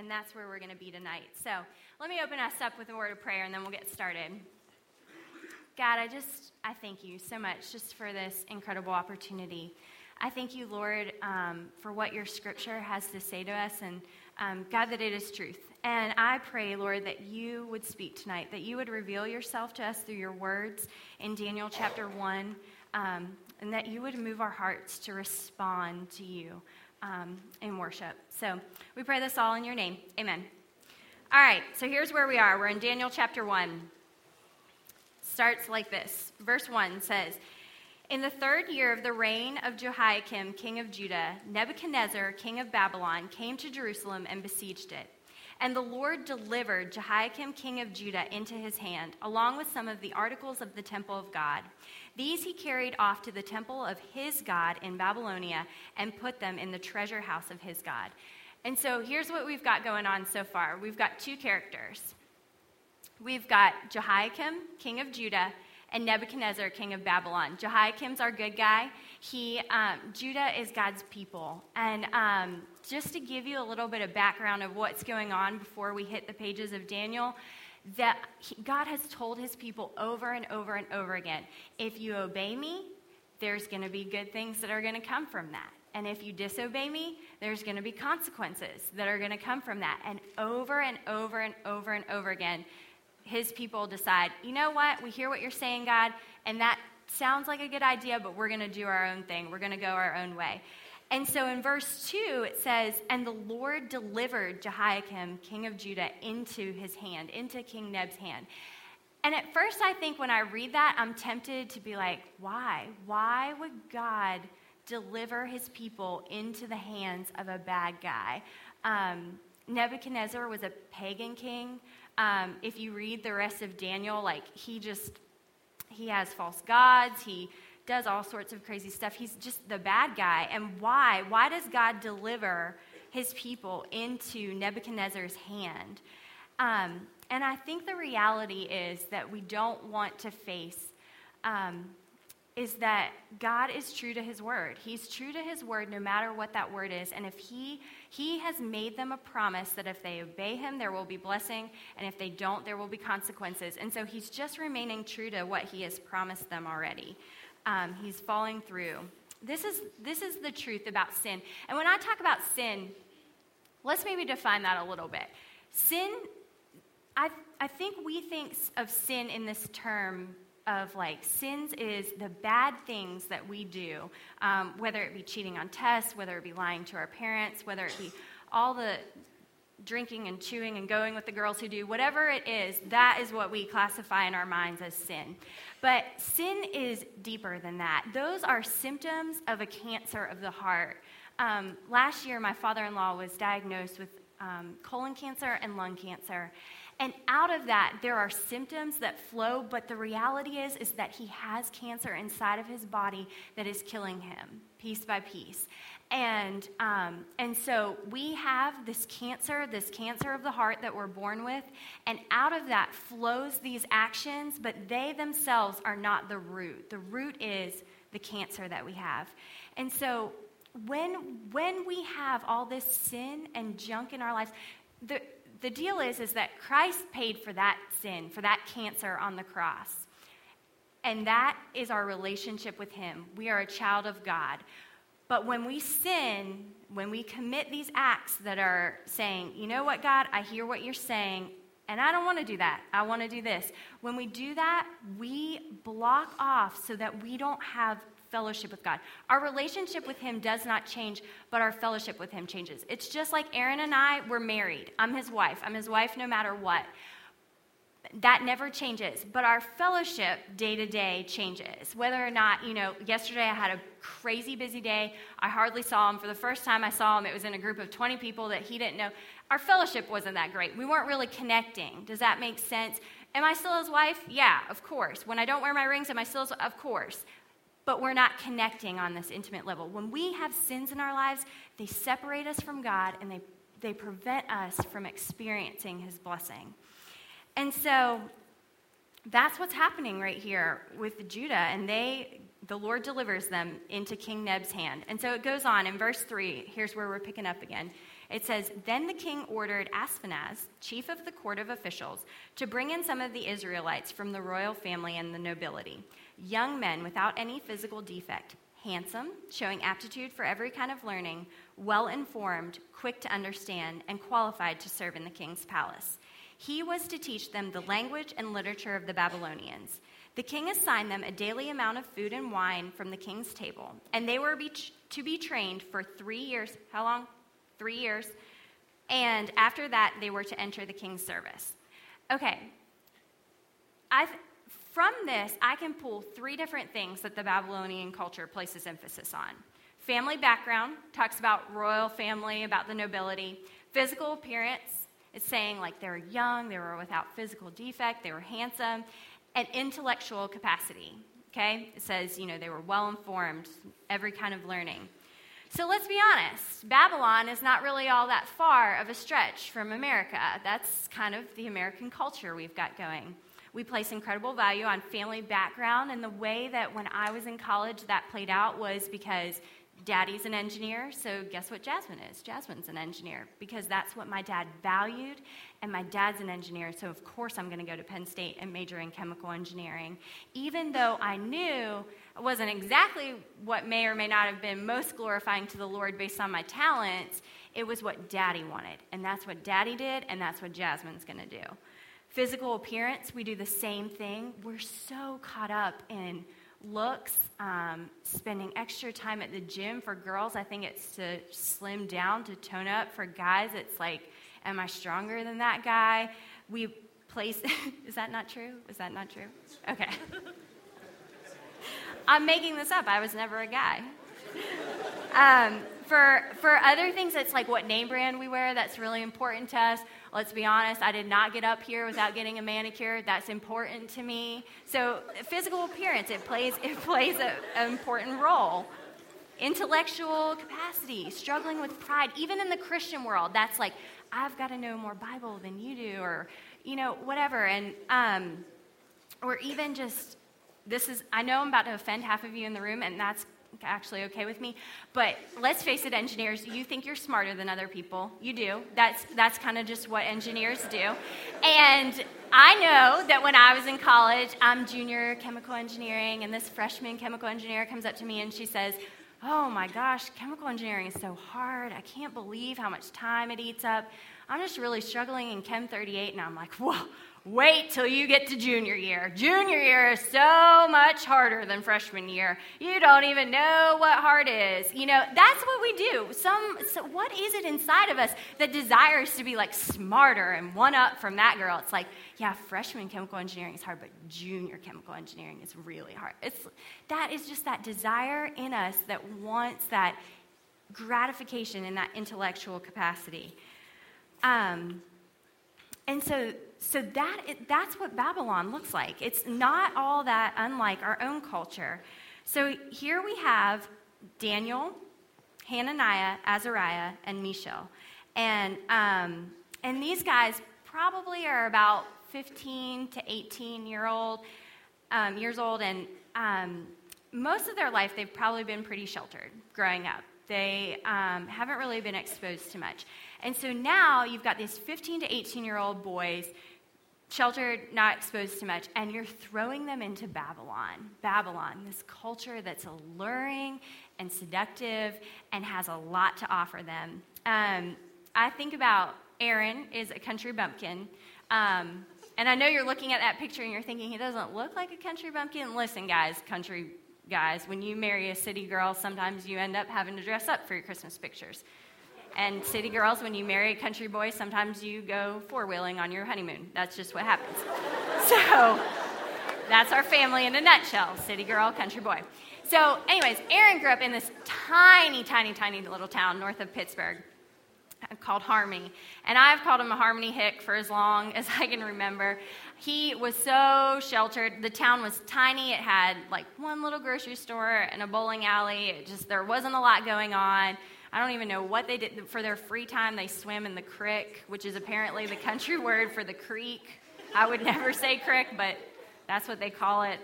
and that's where we're going to be tonight. So let me open us up with a word of prayer, and then we'll get started. God, I just, I thank you so much just for this incredible opportunity. I thank you, Lord, um, for what your scripture has to say to us, and um, God, that it is truth. And I pray, Lord, that you would speak tonight, that you would reveal yourself to us through your words in Daniel chapter 1, um, and that you would move our hearts to respond to you um, in worship. So we pray this all in your name. Amen. All right, so here's where we are. We're in Daniel chapter 1. Starts like this. Verse 1 says, in the third year of the reign of Jehoiakim, king of Judah, Nebuchadnezzar, king of Babylon, came to Jerusalem and besieged it. And the Lord delivered Jehoiakim, king of Judah, into his hand, along with some of the articles of the temple of God. These he carried off to the temple of his God in Babylonia and put them in the treasure house of his God. And so here's what we've got going on so far we've got two characters. We've got Jehoiakim, king of Judah, and Nebuchadnezzar, king of Babylon. Jehoiakim's our good guy. He, um, Judah is God's people. And um, just to give you a little bit of background of what's going on before we hit the pages of Daniel, that he, God has told his people over and over and over again if you obey me, there's going to be good things that are going to come from that. And if you disobey me, there's going to be consequences that are going to come from that. And over and over and over and over again, his people decide, you know what, we hear what you're saying, God, and that sounds like a good idea, but we're going to do our own thing. We're going to go our own way. And so in verse 2, it says, And the Lord delivered Jehoiakim, king of Judah, into his hand, into King Neb's hand. And at first, I think when I read that, I'm tempted to be like, why? Why would God deliver his people into the hands of a bad guy? Um, Nebuchadnezzar was a pagan king. Um, if you read the rest of Daniel, like he just, he has false gods. He does all sorts of crazy stuff. He's just the bad guy. And why? Why does God deliver his people into Nebuchadnezzar's hand? Um, and I think the reality is that we don't want to face um, is that God is true to his word. He's true to his word no matter what that word is. And if he he has made them a promise that if they obey him there will be blessing and if they don't there will be consequences. And so he's just remaining true to what he has promised them already. Um, he's following through. This is this is the truth about sin. And when I talk about sin, let's maybe define that a little bit. Sin I I think we think of sin in this term of like sins is the bad things that we do, um, whether it be cheating on tests, whether it be lying to our parents, whether it be all the drinking and chewing and going with the girls who do, whatever it is, that is what we classify in our minds as sin. But sin is deeper than that. Those are symptoms of a cancer of the heart. Um, last year, my father in law was diagnosed with um, colon cancer and lung cancer. And out of that, there are symptoms that flow, but the reality is, is that he has cancer inside of his body that is killing him piece by piece. And, um, and so we have this cancer, this cancer of the heart that we're born with, and out of that flows these actions, but they themselves are not the root. The root is the cancer that we have. And so when, when we have all this sin and junk in our lives, the, the deal is, is that Christ paid for that sin, for that cancer on the cross. And that is our relationship with Him. We are a child of God. But when we sin, when we commit these acts that are saying, you know what, God, I hear what you're saying, and I don't want to do that. I want to do this. When we do that, we block off so that we don't have fellowship with God. Our relationship with Him does not change, but our fellowship with Him changes. It's just like Aaron and I were married. I'm his wife. I'm his wife no matter what. That never changes, but our fellowship day to day changes. Whether or not, you know, yesterday I had a crazy busy day. I hardly saw him. For the first time I saw him, it was in a group of 20 people that he didn't know. Our fellowship wasn't that great. We weren't really connecting. Does that make sense? Am I still his wife? Yeah, of course. When I don't wear my rings, am I still? Of course but we're not connecting on this intimate level. When we have sins in our lives, they separate us from God and they, they prevent us from experiencing His blessing. And so that's what's happening right here with Judah, and they the Lord delivers them into King Neb's hand. And so it goes on in verse 3. Here's where we're picking up again. It says, Then the king ordered Ashpenaz, chief of the court of officials, to bring in some of the Israelites from the royal family and the nobility, young men without any physical defect, handsome, showing aptitude for every kind of learning, well informed, quick to understand, and qualified to serve in the king's palace. He was to teach them the language and literature of the Babylonians. The king assigned them a daily amount of food and wine from the king's table, and they were to be trained for three years. How long? Three years. And after that, they were to enter the king's service. Okay. I've, from this, I can pull three different things that the Babylonian culture places emphasis on. Family background talks about royal family, about the nobility. Physical appearance, it's saying like they were young, they were without physical defect, they were handsome and intellectual capacity. Okay? It says, you know, they were well informed, every kind of learning. So let's be honest Babylon is not really all that far of a stretch from America. That's kind of the American culture we've got going. We place incredible value on family background, and the way that when I was in college that played out was because Daddy's an engineer, so guess what Jasmine is? Jasmine's an engineer because that's what my dad valued, and my dad's an engineer, so of course I'm going to go to Penn State and major in chemical engineering. Even though I knew it wasn't exactly what may or may not have been most glorifying to the Lord based on my talents, it was what Daddy wanted, and that's what Daddy did, and that's what Jasmine's going to do. Physical appearance, we do the same thing. We're so caught up in looks, um, spending extra time at the gym for girls. I think it's to slim down, to tone up. For guys, it's like, am I stronger than that guy? We place, is that not true? Is that not true? Okay. I'm making this up. I was never a guy. Um, for, for other things, it's like what name brand we wear. That's really important to us. Let's be honest, I did not get up here without getting a manicure. That's important to me. So, physical appearance, it plays, it plays an important role. Intellectual capacity, struggling with pride, even in the Christian world, that's like, I've got to know more Bible than you do, or, you know, whatever. And, um, or even just, this is, I know I'm about to offend half of you in the room, and that's actually okay with me. But let's face it, engineers, you think you're smarter than other people. You do. That's, that's kind of just what engineers do. And I know that when I was in college, I'm junior chemical engineering, and this freshman chemical engineer comes up to me and she says, Oh my gosh, chemical engineering is so hard. I can't believe how much time it eats up. I'm just really struggling in Chem 38, and I'm like, Whoa Wait till you get to junior year. Junior year is so much harder than freshman year. You don't even know what hard is. You know, that's what we do. Some so what is it inside of us that desires to be like smarter and one up from that girl? It's like, yeah, freshman chemical engineering is hard, but junior chemical engineering is really hard. It's that is just that desire in us that wants that gratification in that intellectual capacity. Um, and so so that, that's what Babylon looks like. It's not all that unlike our own culture. So here we have Daniel, Hananiah, Azariah, and Mishael. And, um, and these guys probably are about 15 to 18 year old, um, years old, and um, most of their life they've probably been pretty sheltered growing up. They um, haven't really been exposed to much. And so now you've got these 15 to 18 year old boys sheltered, not exposed to much, and you're throwing them into Babylon. Babylon, this culture that's alluring and seductive and has a lot to offer them. Um, I think about Aaron is a country bumpkin. Um, and I know you're looking at that picture and you're thinking he doesn't look like a country bumpkin. Listen, guys, country guys, when you marry a city girl, sometimes you end up having to dress up for your Christmas pictures. And city girls, when you marry a country boy, sometimes you go four wheeling on your honeymoon. That's just what happens. so that's our family in a nutshell city girl, country boy. So, anyways, Aaron grew up in this tiny, tiny, tiny little town north of Pittsburgh called Harmony. And I've called him a Harmony Hick for as long as I can remember. He was so sheltered. The town was tiny. It had like one little grocery store and a bowling alley. It just there wasn't a lot going on. I don't even know what they did. For their free time, they swim in the creek, which is apparently the country word for the creek. I would never say creek, but that's what they call it.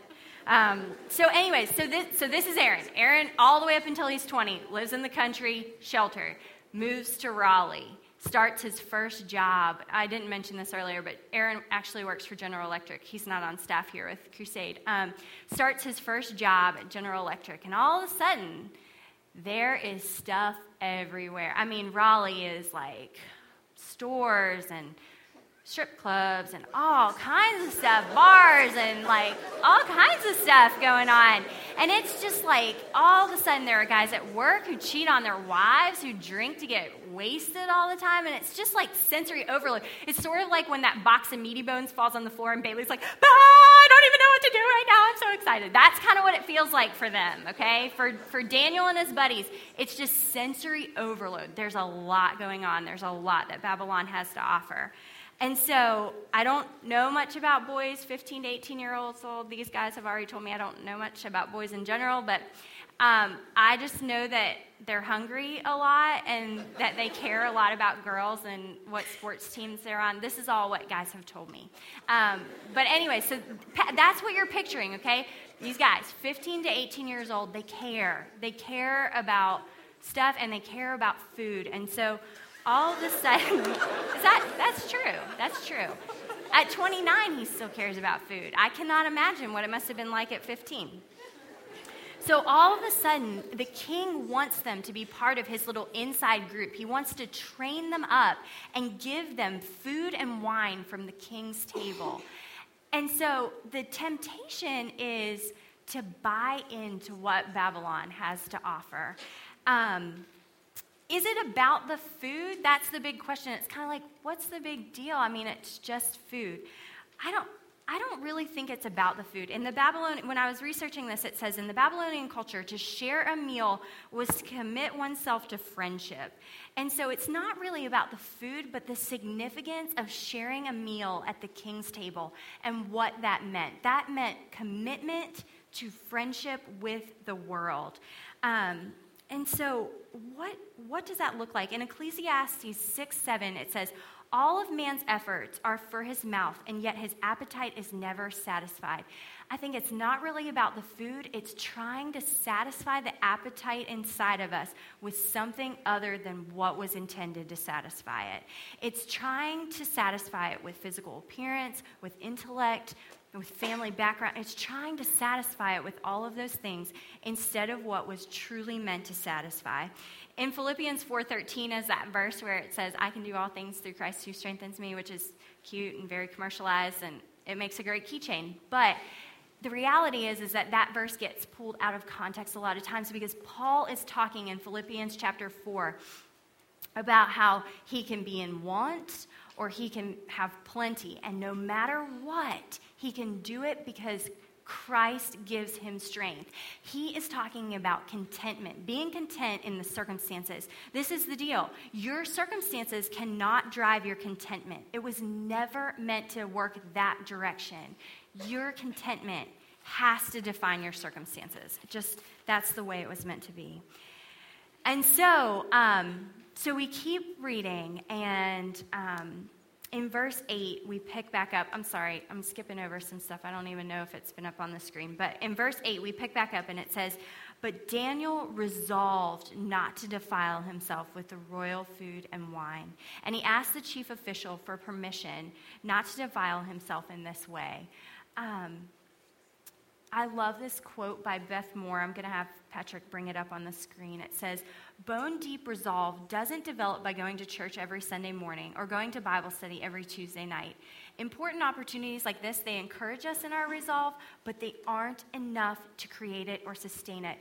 Um, so, anyways, so this, so this is Aaron. Aaron, all the way up until he's 20, lives in the country, sheltered. moves to Raleigh, starts his first job. I didn't mention this earlier, but Aaron actually works for General Electric. He's not on staff here with Crusade. Um, starts his first job at General Electric, and all of a sudden, there is stuff everywhere. I mean, Raleigh is like stores and strip clubs and all kinds of stuff, bars and like all kinds of stuff going on. And it's just like all of a sudden there are guys at work who cheat on their wives, who drink to get wasted all the time. And it's just like sensory overload. It's sort of like when that box of meaty bones falls on the floor and Bailey's like, I don't even know what to do right now. I'm so excited. That's kind of what it feels like for them, okay? For, for Daniel and his buddies, it's just sensory overload. There's a lot going on, there's a lot that Babylon has to offer. And so I don't know much about boys 15 to 18 year olds old. These guys have already told me I don't know much about boys in general, but um, I just know that they're hungry a lot and that they care a lot about girls and what sports teams they're on. This is all what guys have told me. Um, but anyway, so that's what you're picturing, okay? These guys, 15 to 18 years old, they care. They care about stuff and they care about food. And so all of a sudden, is that, that's true. That's true. At 29, he still cares about food. I cannot imagine what it must have been like at 15. So all of a sudden, the king wants them to be part of his little inside group. He wants to train them up and give them food and wine from the king's table. And so the temptation is to buy into what Babylon has to offer. Um, is it about the food? That's the big question. It's kind of like, what's the big deal? I mean, it's just food. I don't. I don't really think it's about the food. In the Babylon, when I was researching this, it says in the Babylonian culture, to share a meal was to commit oneself to friendship. And so it's not really about the food, but the significance of sharing a meal at the king's table and what that meant. That meant commitment to friendship with the world. Um, and so, what, what does that look like? In Ecclesiastes 6 7, it says, All of man's efforts are for his mouth, and yet his appetite is never satisfied. I think it's not really about the food, it's trying to satisfy the appetite inside of us with something other than what was intended to satisfy it. It's trying to satisfy it with physical appearance, with intellect, with family background. It's trying to satisfy it with all of those things instead of what was truly meant to satisfy. In Philippians 4:13 is that verse where it says, "I can do all things through Christ who strengthens me," which is cute and very commercialized and it makes a great keychain. But the reality is is that that verse gets pulled out of context a lot of times because Paul is talking in Philippians chapter 4 about how he can be in want or he can have plenty and no matter what he can do it because Christ gives him strength. He is talking about contentment, being content in the circumstances. This is the deal. Your circumstances cannot drive your contentment. It was never meant to work that direction. Your contentment has to define your circumstances. Just that's the way it was meant to be. And so, um, so we keep reading, and um, in verse 8, we pick back up. I'm sorry, I'm skipping over some stuff. I don't even know if it's been up on the screen. But in verse 8, we pick back up and it says, But Daniel resolved not to defile himself with the royal food and wine. And he asked the chief official for permission not to defile himself in this way. Um, I love this quote by Beth Moore. I'm going to have Patrick bring it up on the screen. It says, Bone deep resolve doesn't develop by going to church every Sunday morning or going to Bible study every Tuesday night. Important opportunities like this, they encourage us in our resolve, but they aren't enough to create it or sustain it.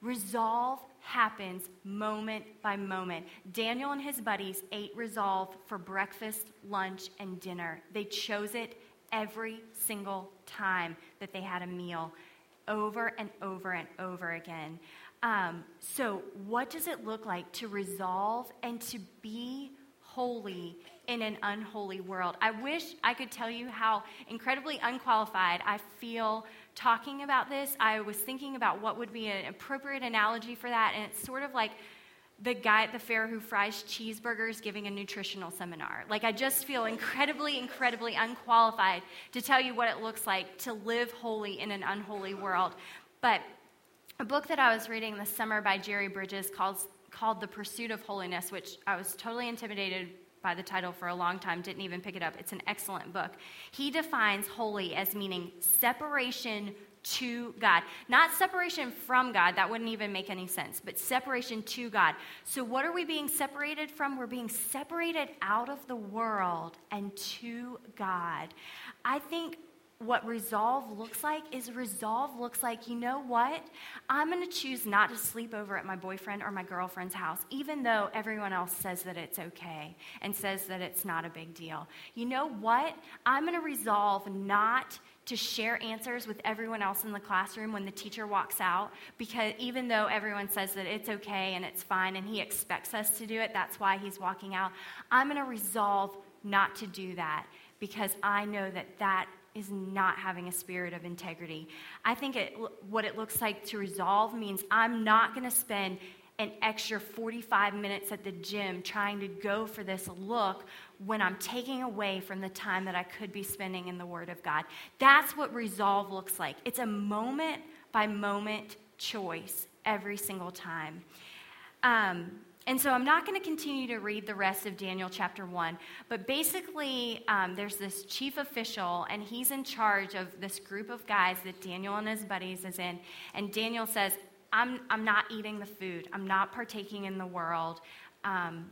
Resolve happens moment by moment. Daniel and his buddies ate resolve for breakfast, lunch, and dinner. They chose it every single time that they had a meal, over and over and over again. Um, so, what does it look like to resolve and to be holy in an unholy world? I wish I could tell you how incredibly unqualified I feel talking about this. I was thinking about what would be an appropriate analogy for that, and it's sort of like the guy at the fair who fries cheeseburgers giving a nutritional seminar. Like, I just feel incredibly, incredibly unqualified to tell you what it looks like to live holy in an unholy world. But a book that I was reading this summer by Jerry Bridges called, called The Pursuit of Holiness, which I was totally intimidated by the title for a long time, didn't even pick it up. It's an excellent book. He defines holy as meaning separation to God. Not separation from God, that wouldn't even make any sense, but separation to God. So, what are we being separated from? We're being separated out of the world and to God. I think what resolve looks like is resolve looks like, you know what? I'm going to choose not to sleep over at my boyfriend or my girlfriend's house, even though everyone else says that it's okay and says that it's not a big deal. You know what? I'm going to resolve not to share answers with everyone else in the classroom when the teacher walks out because even though everyone says that it's okay and it's fine and he expects us to do it, that's why he's walking out. I'm going to resolve not to do that because I know that that is not having a spirit of integrity. I think it, what it looks like to resolve means I'm not going to spend an extra 45 minutes at the gym trying to go for this look when I'm taking away from the time that I could be spending in the Word of God. That's what resolve looks like. It's a moment by moment choice every single time. Um, and so I'm not going to continue to read the rest of Daniel chapter 1, but basically, um, there's this chief official, and he's in charge of this group of guys that Daniel and his buddies is in. And Daniel says, I'm, I'm not eating the food, I'm not partaking in the world. Um,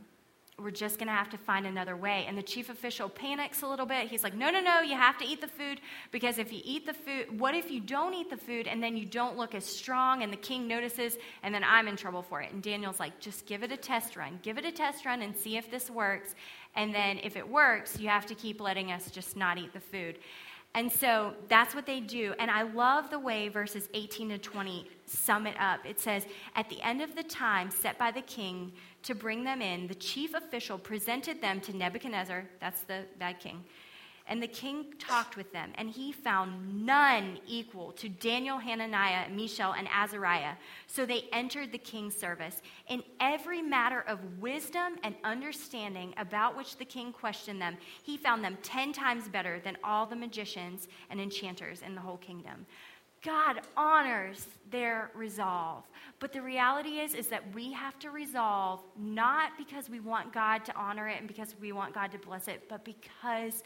we're just going to have to find another way. And the chief official panics a little bit. He's like, no, no, no, you have to eat the food because if you eat the food, what if you don't eat the food and then you don't look as strong and the king notices and then I'm in trouble for it? And Daniel's like, just give it a test run. Give it a test run and see if this works. And then if it works, you have to keep letting us just not eat the food. And so that's what they do. And I love the way verses 18 to 20 sum it up. It says, At the end of the time set by the king to bring them in, the chief official presented them to Nebuchadnezzar, that's the bad king, and the king talked with them, and he found none equal to Daniel, Hananiah, Mishael, and Azariah. So they entered the king's service. In every matter of wisdom and understanding about which the king questioned them, he found them ten times better than all the magicians and enchanters in the whole kingdom. God honors their resolve. But the reality is is that we have to resolve not because we want God to honor it and because we want God to bless it, but because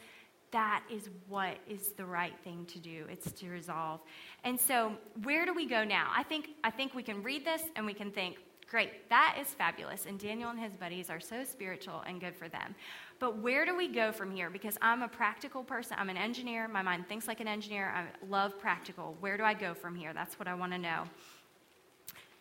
that is what is the right thing to do. It's to resolve. And so, where do we go now? I think I think we can read this and we can think, great, that is fabulous. And Daniel and his buddies are so spiritual and good for them. But where do we go from here? Because I'm a practical person. I'm an engineer. My mind thinks like an engineer. I love practical. Where do I go from here? That's what I want to know.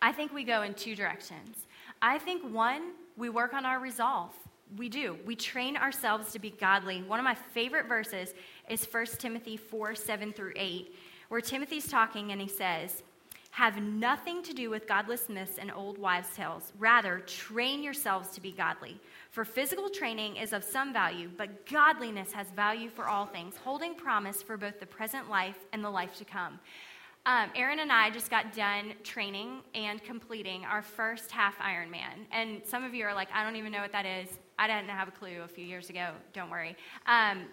I think we go in two directions. I think one, we work on our resolve we do. We train ourselves to be godly. One of my favorite verses is 1 Timothy 4 7 through 8, where Timothy's talking and he says, Have nothing to do with godless myths and old wives' tales. Rather, train yourselves to be godly. For physical training is of some value, but godliness has value for all things, holding promise for both the present life and the life to come. Um, Aaron and I just got done training and completing our first half Ironman. And some of you are like, I don't even know what that is. I didn't have a clue a few years ago. Don't worry. Um,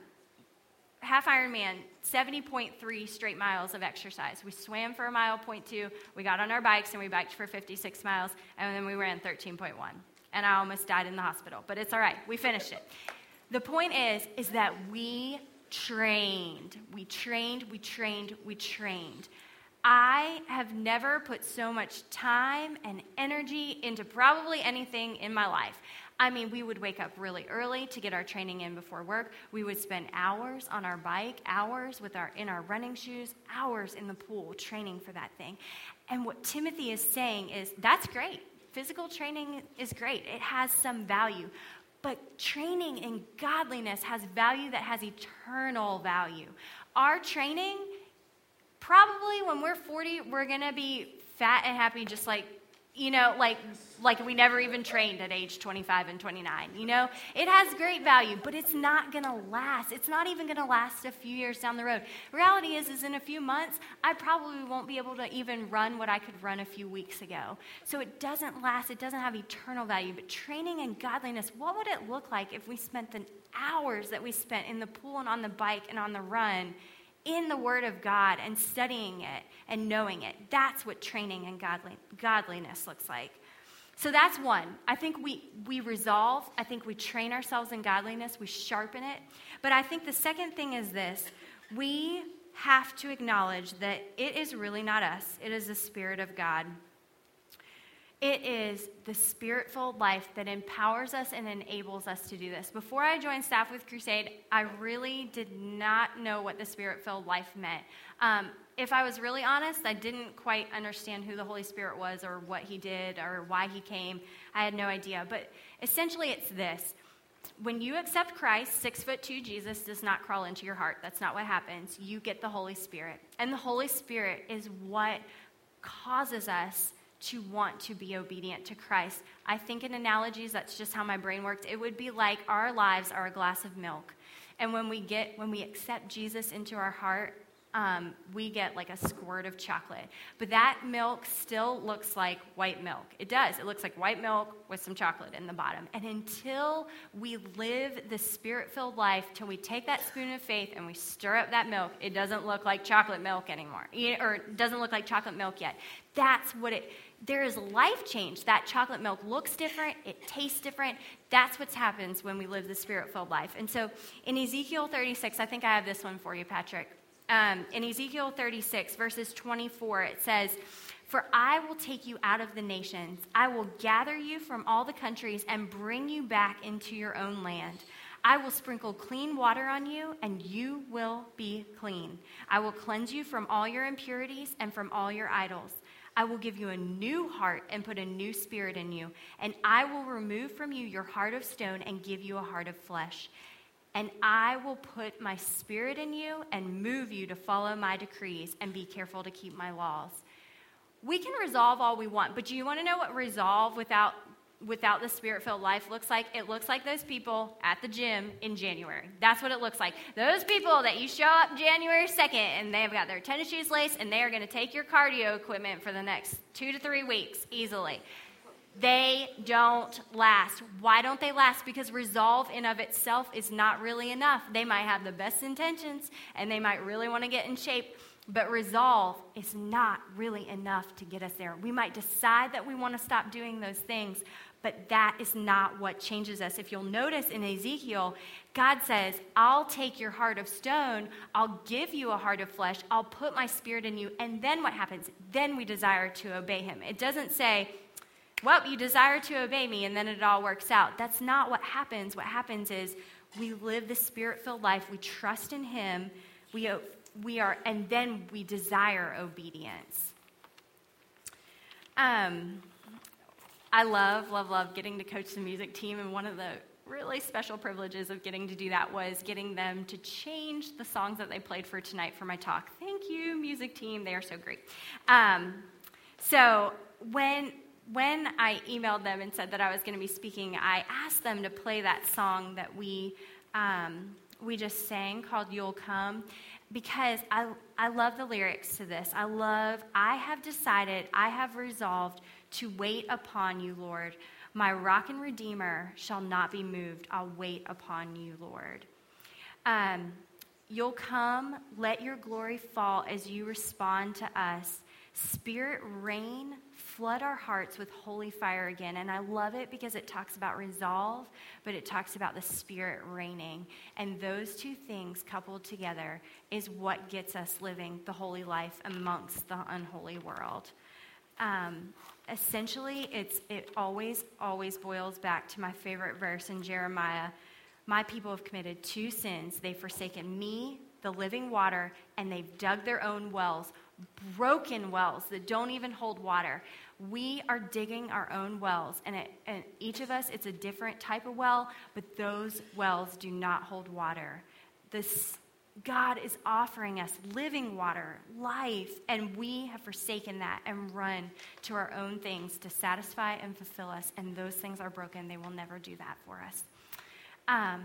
half Ironman, 70.3 straight miles of exercise. We swam for a mile, point two. We got on our bikes and we biked for 56 miles, and then we ran 13.1. And I almost died in the hospital, but it's all right. We finished it. The point is, is that we trained. We trained, we trained, we trained. I have never put so much time and energy into probably anything in my life. I mean, we would wake up really early to get our training in before work. We would spend hours on our bike, hours with our in our running shoes, hours in the pool training for that thing. And what Timothy is saying is that's great. Physical training is great. It has some value. But training in godliness has value that has eternal value. Our training probably when we're 40, we're going to be fat and happy just like you know like like we never even trained at age 25 and 29 you know? It has great value but it's not going to last. It's not even going to last a few years down the road. Reality is is in a few months i probably won't be able to even run what i could run a few weeks ago. So it doesn't last it doesn't have eternal value. But training and godliness what would it look like if we spent the hours that we spent in the pool and on the bike and on the run in the Word of God and studying it and knowing it. That's what training and godly, godliness looks like. So that's one. I think we, we resolve, I think we train ourselves in godliness, we sharpen it. But I think the second thing is this we have to acknowledge that it is really not us, it is the Spirit of God. It is the spirit filled life that empowers us and enables us to do this. Before I joined staff with Crusade, I really did not know what the spirit filled life meant. Um, if I was really honest, I didn't quite understand who the Holy Spirit was or what he did or why he came. I had no idea. But essentially, it's this when you accept Christ, six foot two Jesus does not crawl into your heart. That's not what happens. You get the Holy Spirit. And the Holy Spirit is what causes us to want to be obedient to Christ. I think in analogies, that's just how my brain works. It would be like our lives are a glass of milk. And when we get, when we accept Jesus into our heart, um, we get like a squirt of chocolate. But that milk still looks like white milk. It does. It looks like white milk with some chocolate in the bottom. And until we live the spirit filled life, till we take that spoon of faith and we stir up that milk, it doesn't look like chocolate milk anymore, or it doesn't look like chocolate milk yet. That's what it there is life change. That chocolate milk looks different, it tastes different. That's what happens when we live the spirit filled life. And so in Ezekiel 36, I think I have this one for you, Patrick. Um, in Ezekiel 36, verses 24, it says, For I will take you out of the nations, I will gather you from all the countries and bring you back into your own land. I will sprinkle clean water on you, and you will be clean. I will cleanse you from all your impurities and from all your idols. I will give you a new heart and put a new spirit in you. And I will remove from you your heart of stone and give you a heart of flesh. And I will put my spirit in you and move you to follow my decrees and be careful to keep my laws. We can resolve all we want, but do you want to know what resolve without without the spirit filled life looks like it looks like those people at the gym in January. That's what it looks like. Those people that you show up January 2nd and they've got their tennis shoes laced and they are going to take your cardio equipment for the next two to three weeks easily. They don't last. Why don't they last? Because resolve in of itself is not really enough. They might have the best intentions and they might really want to get in shape, but resolve is not really enough to get us there. We might decide that we want to stop doing those things, but that is not what changes us. If you'll notice in Ezekiel, God says, I'll take your heart of stone, I'll give you a heart of flesh, I'll put my spirit in you. And then what happens? Then we desire to obey him. It doesn't say, well, you desire to obey me, and then it all works out. That's not what happens. What happens is we live the spirit filled life, we trust in him, we, we are, and then we desire obedience. Um, I love, love, love getting to coach the music team, and one of the really special privileges of getting to do that was getting them to change the songs that they played for tonight for my talk. Thank you, music team. They are so great. Um, so when when I emailed them and said that I was going to be speaking, I asked them to play that song that we um, we just sang called "You'll Come," because I I love the lyrics to this. I love. I have decided. I have resolved to wait upon you, Lord. My rock and redeemer shall not be moved. I'll wait upon you, Lord. Um, you'll come, let your glory fall as you respond to us. Spirit, rain, flood our hearts with holy fire again. And I love it because it talks about resolve, but it talks about the Spirit reigning. And those two things coupled together is what gets us living the holy life amongst the unholy world. Um, essentially, it's, it always, always boils back to my favorite verse in Jeremiah. My people have committed two sins. They've forsaken me, the living water, and they've dug their own wells, broken wells that don't even hold water. We are digging our own wells, and, it, and each of us, it's a different type of well, but those wells do not hold water. This God is offering us living water, life, and we have forsaken that and run to our own things to satisfy and fulfill us. And those things are broken. They will never do that for us. Um,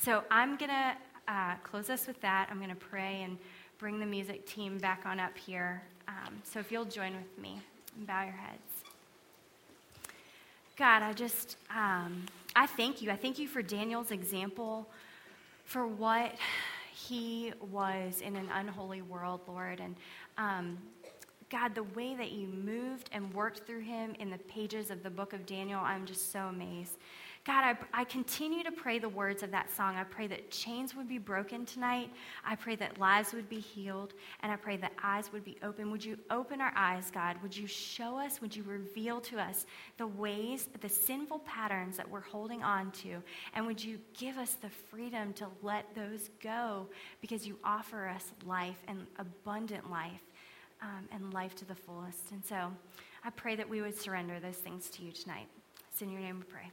so I'm going to uh, close us with that. I'm going to pray and bring the music team back on up here. Um, so if you'll join with me and bow your heads. God, I just, um, I thank you. I thank you for Daniel's example, for what he was in an unholy world, Lord. And um, God, the way that you moved and worked through him in the pages of the book of Daniel, I'm just so amazed. God, I, I continue to pray the words of that song. I pray that chains would be broken tonight. I pray that lives would be healed. And I pray that eyes would be open. Would you open our eyes, God? Would you show us, would you reveal to us the ways, the sinful patterns that we're holding on to? And would you give us the freedom to let those go because you offer us life and abundant life um, and life to the fullest? And so I pray that we would surrender those things to you tonight. It's in your name we pray.